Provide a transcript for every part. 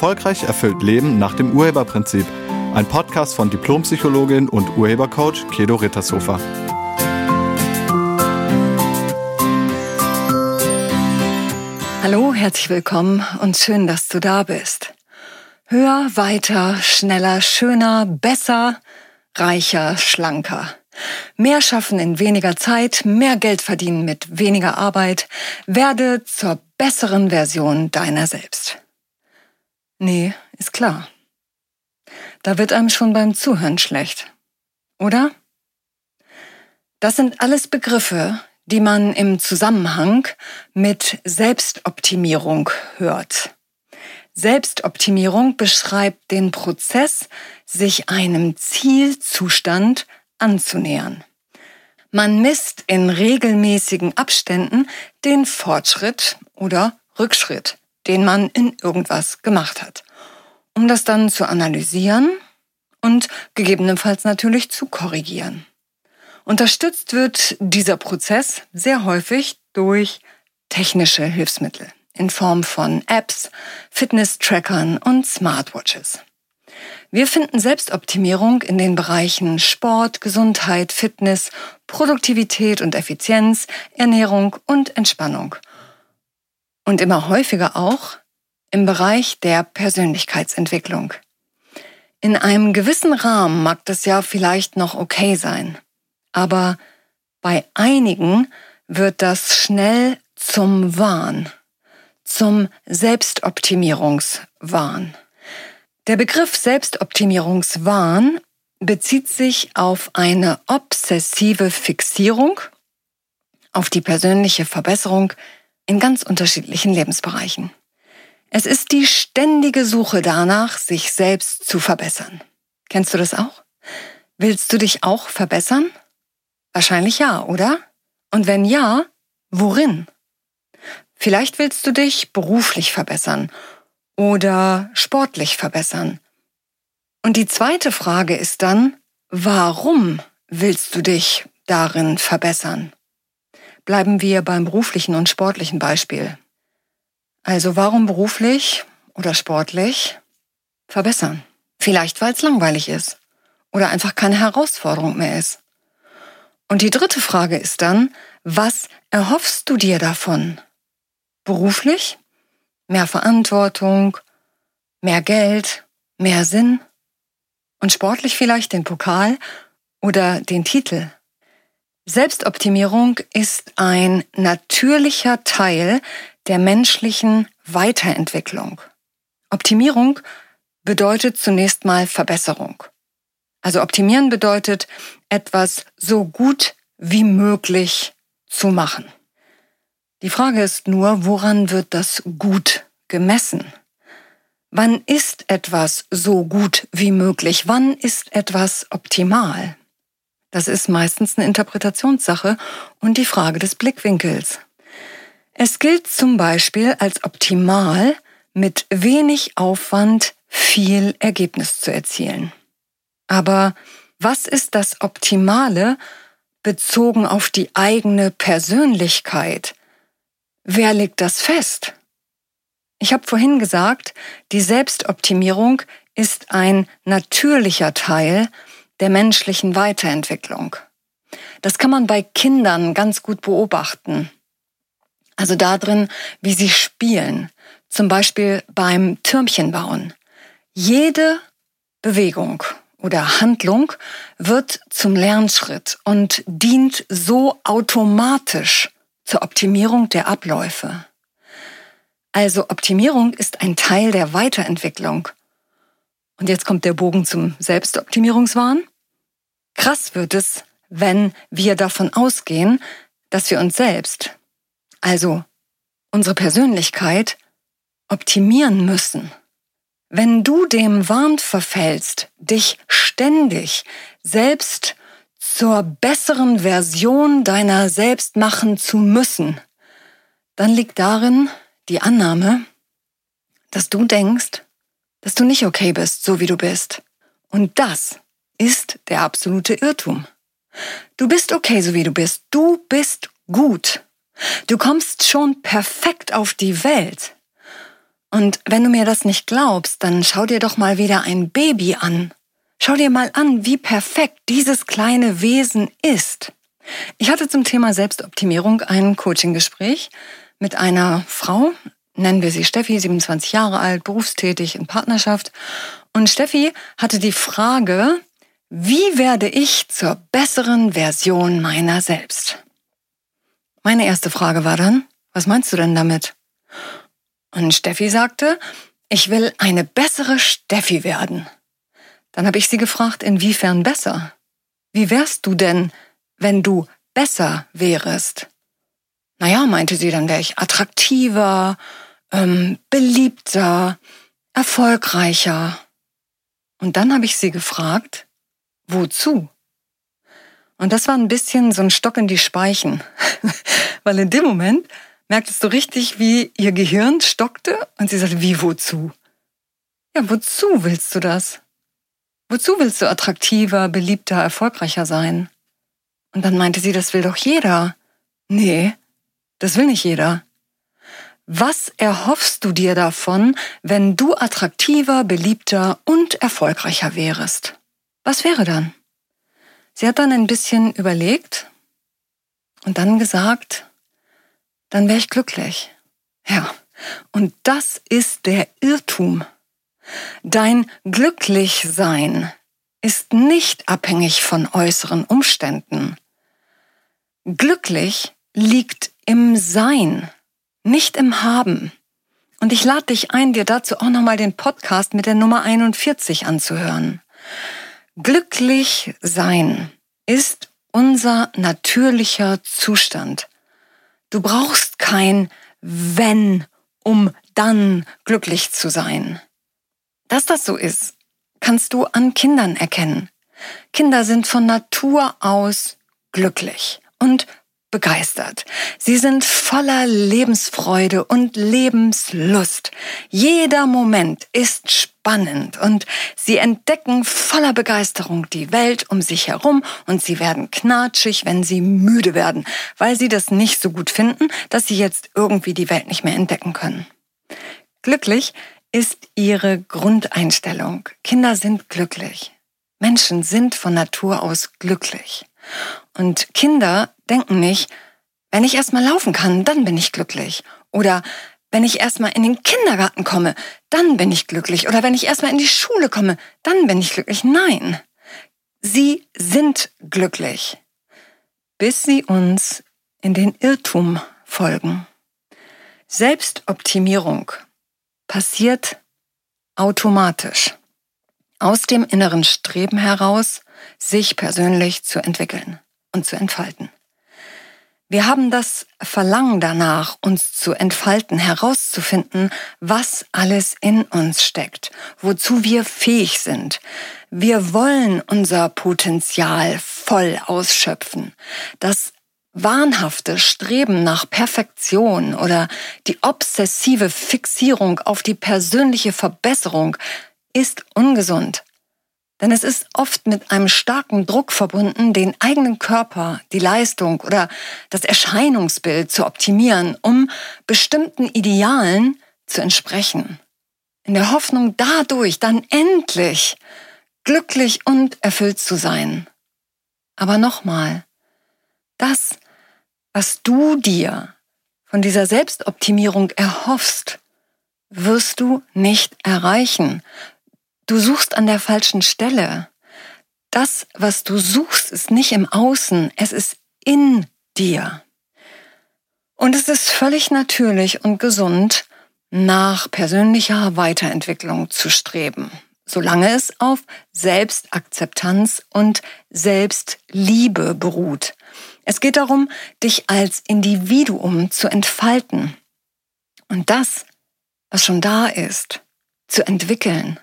Erfolgreich erfüllt Leben nach dem Urheberprinzip. Ein Podcast von Diplompsychologin und Urhebercoach Kedo Rittershofer. Hallo, herzlich willkommen und schön, dass du da bist. Höher, weiter, schneller, schöner, besser, reicher, schlanker. Mehr schaffen in weniger Zeit, mehr Geld verdienen mit weniger Arbeit. Werde zur besseren Version deiner selbst. Nee, ist klar. Da wird einem schon beim Zuhören schlecht. Oder? Das sind alles Begriffe, die man im Zusammenhang mit Selbstoptimierung hört. Selbstoptimierung beschreibt den Prozess, sich einem Zielzustand anzunähern. Man misst in regelmäßigen Abständen den Fortschritt oder Rückschritt, den man in irgendwas gemacht hat, um das dann zu analysieren und gegebenenfalls natürlich zu korrigieren. Unterstützt wird dieser Prozess sehr häufig durch technische Hilfsmittel in Form von Apps, Fitness-Trackern und Smartwatches. Wir finden Selbstoptimierung in den Bereichen Sport, Gesundheit, Fitness, Produktivität und Effizienz, Ernährung und Entspannung. Und immer häufiger auch im Bereich der Persönlichkeitsentwicklung. In einem gewissen Rahmen mag das ja vielleicht noch okay sein, aber bei einigen wird das schnell zum Wahn, zum Selbstoptimierungswahn. Der Begriff Selbstoptimierungswahn bezieht sich auf eine obsessive Fixierung auf die persönliche Verbesserung in ganz unterschiedlichen Lebensbereichen. Es ist die ständige Suche danach, sich selbst zu verbessern. Kennst du das auch? Willst du dich auch verbessern? Wahrscheinlich ja, oder? Und wenn ja, worin? Vielleicht willst du dich beruflich verbessern oder sportlich verbessern? Und die zweite Frage ist dann, warum willst du dich darin verbessern? Bleiben wir beim beruflichen und sportlichen Beispiel. Also warum beruflich oder sportlich verbessern? Vielleicht weil es langweilig ist oder einfach keine Herausforderung mehr ist. Und die dritte Frage ist dann, was erhoffst du dir davon? Beruflich mehr Verantwortung, mehr Geld, mehr Sinn und sportlich vielleicht den Pokal oder den Titel. Selbstoptimierung ist ein natürlicher Teil der menschlichen Weiterentwicklung. Optimierung bedeutet zunächst mal Verbesserung. Also optimieren bedeutet etwas so gut wie möglich zu machen. Die Frage ist nur, woran wird das gut gemessen? Wann ist etwas so gut wie möglich? Wann ist etwas optimal? Das ist meistens eine Interpretationssache und die Frage des Blickwinkels. Es gilt zum Beispiel als optimal, mit wenig Aufwand viel Ergebnis zu erzielen. Aber was ist das Optimale bezogen auf die eigene Persönlichkeit? Wer legt das fest? Ich habe vorhin gesagt, die Selbstoptimierung ist ein natürlicher Teil der menschlichen Weiterentwicklung. Das kann man bei Kindern ganz gut beobachten. Also darin, wie sie spielen, zum Beispiel beim Türmchenbauen. Jede Bewegung oder Handlung wird zum Lernschritt und dient so automatisch zur Optimierung der Abläufe. Also Optimierung ist ein Teil der Weiterentwicklung. Und jetzt kommt der Bogen zum Selbstoptimierungswahn. Krass wird es, wenn wir davon ausgehen, dass wir uns selbst, also unsere Persönlichkeit, optimieren müssen. Wenn du dem Wahn verfällst, dich ständig selbst zur besseren Version deiner selbst machen zu müssen, dann liegt darin die Annahme, dass du denkst, dass du nicht okay bist, so wie du bist. Und das ist der absolute Irrtum. Du bist okay, so wie du bist. Du bist gut. Du kommst schon perfekt auf die Welt. Und wenn du mir das nicht glaubst, dann schau dir doch mal wieder ein Baby an. Schau dir mal an, wie perfekt dieses kleine Wesen ist. Ich hatte zum Thema Selbstoptimierung ein Coaching-Gespräch mit einer Frau, nennen wir sie Steffi, 27 Jahre alt, berufstätig in Partnerschaft. Und Steffi hatte die Frage, wie werde ich zur besseren Version meiner selbst? Meine erste Frage war dann, was meinst du denn damit? Und Steffi sagte, ich will eine bessere Steffi werden. Dann habe ich sie gefragt, inwiefern besser? Wie wärst du denn, wenn du besser wärest? Naja, meinte sie, dann wäre ich attraktiver, ähm, beliebter, erfolgreicher. Und dann habe ich sie gefragt, wozu? Und das war ein bisschen so ein Stock in die Speichen, weil in dem Moment merktest du richtig, wie ihr Gehirn stockte und sie sagte, wie wozu? Ja, wozu willst du das? Wozu willst du attraktiver, beliebter, erfolgreicher sein? Und dann meinte sie, das will doch jeder. Nee, das will nicht jeder. Was erhoffst du dir davon, wenn du attraktiver, beliebter und erfolgreicher wärest? Was wäre dann? Sie hat dann ein bisschen überlegt und dann gesagt, dann wäre ich glücklich. Ja, und das ist der Irrtum. Dein Glücklichsein ist nicht abhängig von äußeren Umständen. Glücklich liegt im Sein, nicht im Haben. Und ich lade dich ein, dir dazu auch nochmal den Podcast mit der Nummer 41 anzuhören. Glücklich sein ist unser natürlicher Zustand. Du brauchst kein wenn, um dann glücklich zu sein. Dass das so ist, kannst du an Kindern erkennen. Kinder sind von Natur aus glücklich und begeistert. Sie sind voller Lebensfreude und Lebenslust. Jeder Moment ist spannend und sie entdecken voller Begeisterung die Welt um sich herum und sie werden knatschig, wenn sie müde werden, weil sie das nicht so gut finden, dass sie jetzt irgendwie die Welt nicht mehr entdecken können. Glücklich ist ihre Grundeinstellung. Kinder sind glücklich. Menschen sind von Natur aus glücklich. Und Kinder denken nicht, wenn ich erstmal laufen kann, dann bin ich glücklich. Oder wenn ich erstmal in den Kindergarten komme, dann bin ich glücklich. Oder wenn ich erstmal in die Schule komme, dann bin ich glücklich. Nein, sie sind glücklich, bis sie uns in den Irrtum folgen. Selbstoptimierung passiert automatisch aus dem inneren Streben heraus, sich persönlich zu entwickeln und zu entfalten. Wir haben das Verlangen danach, uns zu entfalten, herauszufinden, was alles in uns steckt, wozu wir fähig sind. Wir wollen unser Potenzial voll ausschöpfen. Das wahnhafte Streben nach Perfektion oder die obsessive Fixierung auf die persönliche Verbesserung ist ungesund. Denn es ist oft mit einem starken Druck verbunden, den eigenen Körper, die Leistung oder das Erscheinungsbild zu optimieren, um bestimmten Idealen zu entsprechen. In der Hoffnung, dadurch dann endlich glücklich und erfüllt zu sein. Aber nochmal, das, was du dir von dieser Selbstoptimierung erhoffst, wirst du nicht erreichen. Du suchst an der falschen Stelle. Das, was du suchst, ist nicht im Außen, es ist in dir. Und es ist völlig natürlich und gesund, nach persönlicher Weiterentwicklung zu streben, solange es auf Selbstakzeptanz und Selbstliebe beruht. Es geht darum, dich als Individuum zu entfalten und das, was schon da ist, zu entwickeln.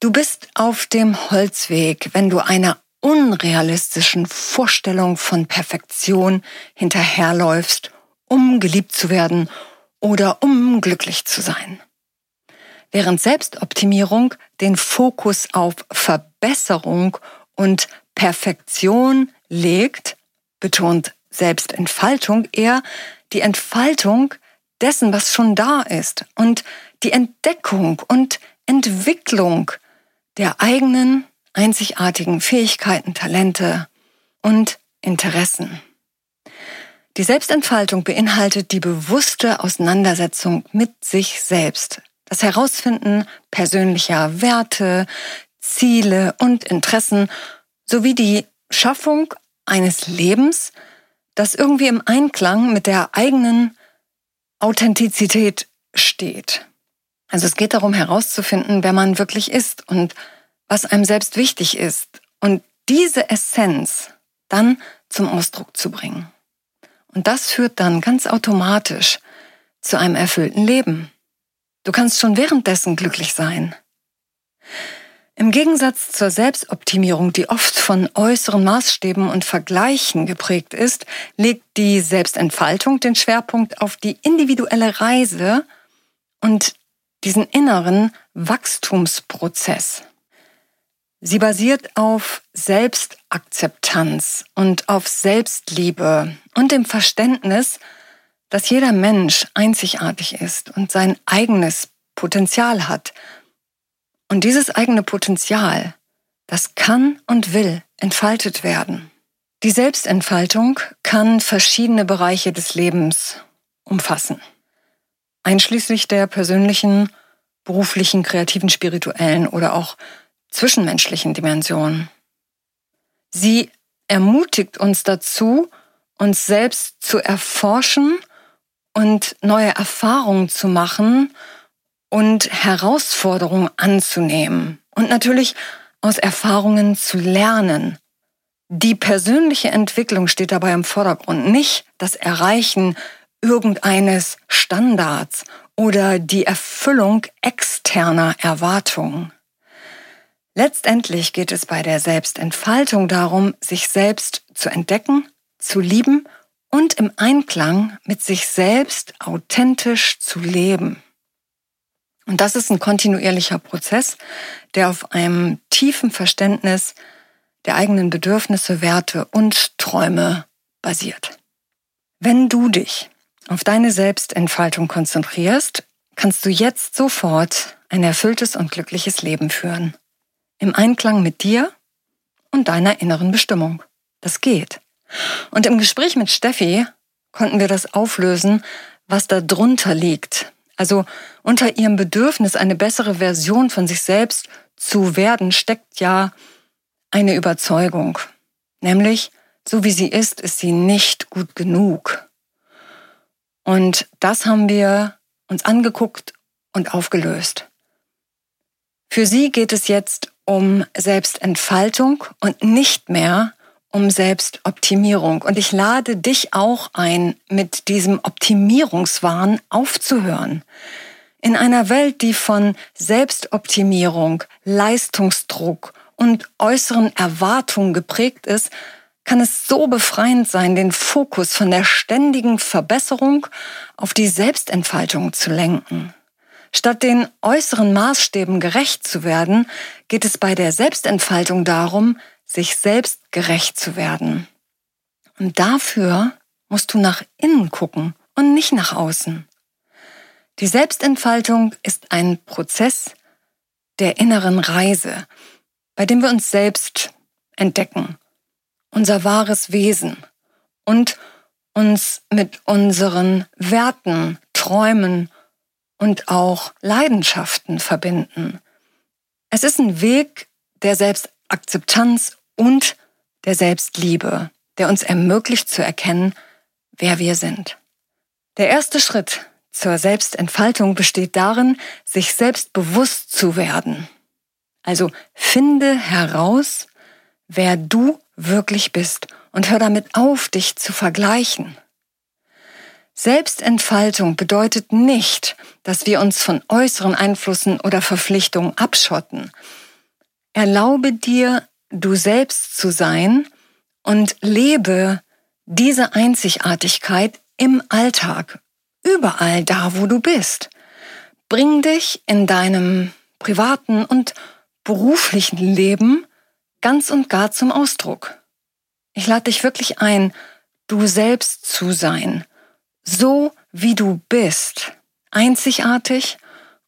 Du bist auf dem Holzweg, wenn du einer unrealistischen Vorstellung von Perfektion hinterherläufst, um geliebt zu werden oder um glücklich zu sein. Während Selbstoptimierung den Fokus auf Verbesserung und Perfektion legt, betont Selbstentfaltung eher die Entfaltung dessen, was schon da ist und die Entdeckung und Entwicklung der eigenen einzigartigen Fähigkeiten, Talente und Interessen. Die Selbstentfaltung beinhaltet die bewusste Auseinandersetzung mit sich selbst, das Herausfinden persönlicher Werte, Ziele und Interessen sowie die Schaffung eines Lebens, das irgendwie im Einklang mit der eigenen Authentizität steht. Also es geht darum herauszufinden, wer man wirklich ist und was einem selbst wichtig ist und diese Essenz dann zum Ausdruck zu bringen. Und das führt dann ganz automatisch zu einem erfüllten Leben. Du kannst schon währenddessen glücklich sein. Im Gegensatz zur Selbstoptimierung, die oft von äußeren Maßstäben und Vergleichen geprägt ist, legt die Selbstentfaltung den Schwerpunkt auf die individuelle Reise und diesen inneren Wachstumsprozess. Sie basiert auf Selbstakzeptanz und auf Selbstliebe und dem Verständnis, dass jeder Mensch einzigartig ist und sein eigenes Potenzial hat. Und dieses eigene Potenzial, das kann und will entfaltet werden. Die Selbstentfaltung kann verschiedene Bereiche des Lebens umfassen, einschließlich der persönlichen, beruflichen, kreativen, spirituellen oder auch zwischenmenschlichen Dimension. Sie ermutigt uns dazu, uns selbst zu erforschen und neue Erfahrungen zu machen und Herausforderungen anzunehmen und natürlich aus Erfahrungen zu lernen. Die persönliche Entwicklung steht dabei im Vordergrund, nicht das Erreichen irgendeines Standards oder die Erfüllung externer Erwartungen. Letztendlich geht es bei der Selbstentfaltung darum, sich selbst zu entdecken, zu lieben und im Einklang mit sich selbst authentisch zu leben. Und das ist ein kontinuierlicher Prozess, der auf einem tiefen Verständnis der eigenen Bedürfnisse, Werte und Träume basiert. Wenn du dich auf deine Selbstentfaltung konzentrierst, kannst du jetzt sofort ein erfülltes und glückliches Leben führen im Einklang mit dir und deiner inneren Bestimmung. Das geht. Und im Gespräch mit Steffi konnten wir das auflösen, was da drunter liegt. Also unter ihrem Bedürfnis, eine bessere Version von sich selbst zu werden, steckt ja eine Überzeugung. Nämlich, so wie sie ist, ist sie nicht gut genug. Und das haben wir uns angeguckt und aufgelöst. Für sie geht es jetzt um Selbstentfaltung und nicht mehr um Selbstoptimierung. Und ich lade dich auch ein, mit diesem Optimierungswahn aufzuhören. In einer Welt, die von Selbstoptimierung, Leistungsdruck und äußeren Erwartungen geprägt ist, kann es so befreiend sein, den Fokus von der ständigen Verbesserung auf die Selbstentfaltung zu lenken. Statt den äußeren Maßstäben gerecht zu werden, geht es bei der Selbstentfaltung darum, sich selbst gerecht zu werden. Und dafür musst du nach innen gucken und nicht nach außen. Die Selbstentfaltung ist ein Prozess der inneren Reise, bei dem wir uns selbst entdecken, unser wahres Wesen und uns mit unseren Werten, Träumen und auch Leidenschaften verbinden. Es ist ein Weg der Selbstakzeptanz und der Selbstliebe, der uns ermöglicht zu erkennen, wer wir sind. Der erste Schritt zur Selbstentfaltung besteht darin, sich selbst bewusst zu werden. Also finde heraus, wer du wirklich bist und hör damit auf, dich zu vergleichen. Selbstentfaltung bedeutet nicht, dass wir uns von äußeren Einflüssen oder Verpflichtungen abschotten. Erlaube dir, du selbst zu sein und lebe diese Einzigartigkeit im Alltag, überall da, wo du bist. Bring dich in deinem privaten und beruflichen Leben ganz und gar zum Ausdruck. Ich lade dich wirklich ein, du selbst zu sein so wie du bist, einzigartig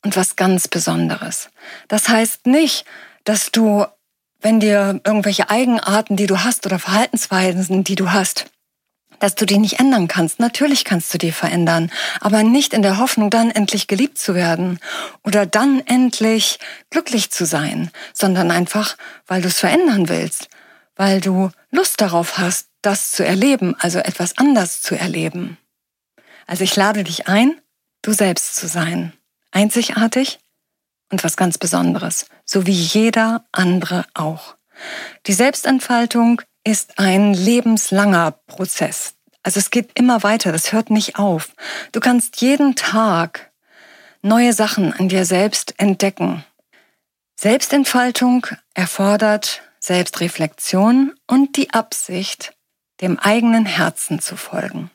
und was ganz Besonderes. Das heißt nicht, dass du, wenn dir irgendwelche Eigenarten, die du hast oder Verhaltensweisen, die du hast, dass du die nicht ändern kannst. Natürlich kannst du die verändern, aber nicht in der Hoffnung, dann endlich geliebt zu werden oder dann endlich glücklich zu sein, sondern einfach, weil du es verändern willst, weil du Lust darauf hast, das zu erleben, also etwas anders zu erleben. Also ich lade dich ein, du selbst zu sein, einzigartig und was ganz Besonderes, so wie jeder andere auch. Die Selbstentfaltung ist ein lebenslanger Prozess. Also es geht immer weiter, das hört nicht auf. Du kannst jeden Tag neue Sachen an dir selbst entdecken. Selbstentfaltung erfordert Selbstreflexion und die Absicht, dem eigenen Herzen zu folgen.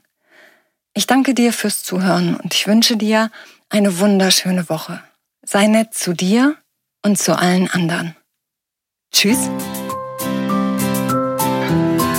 Ich danke dir fürs Zuhören und ich wünsche dir eine wunderschöne Woche. Sei nett zu dir und zu allen anderen. Tschüss.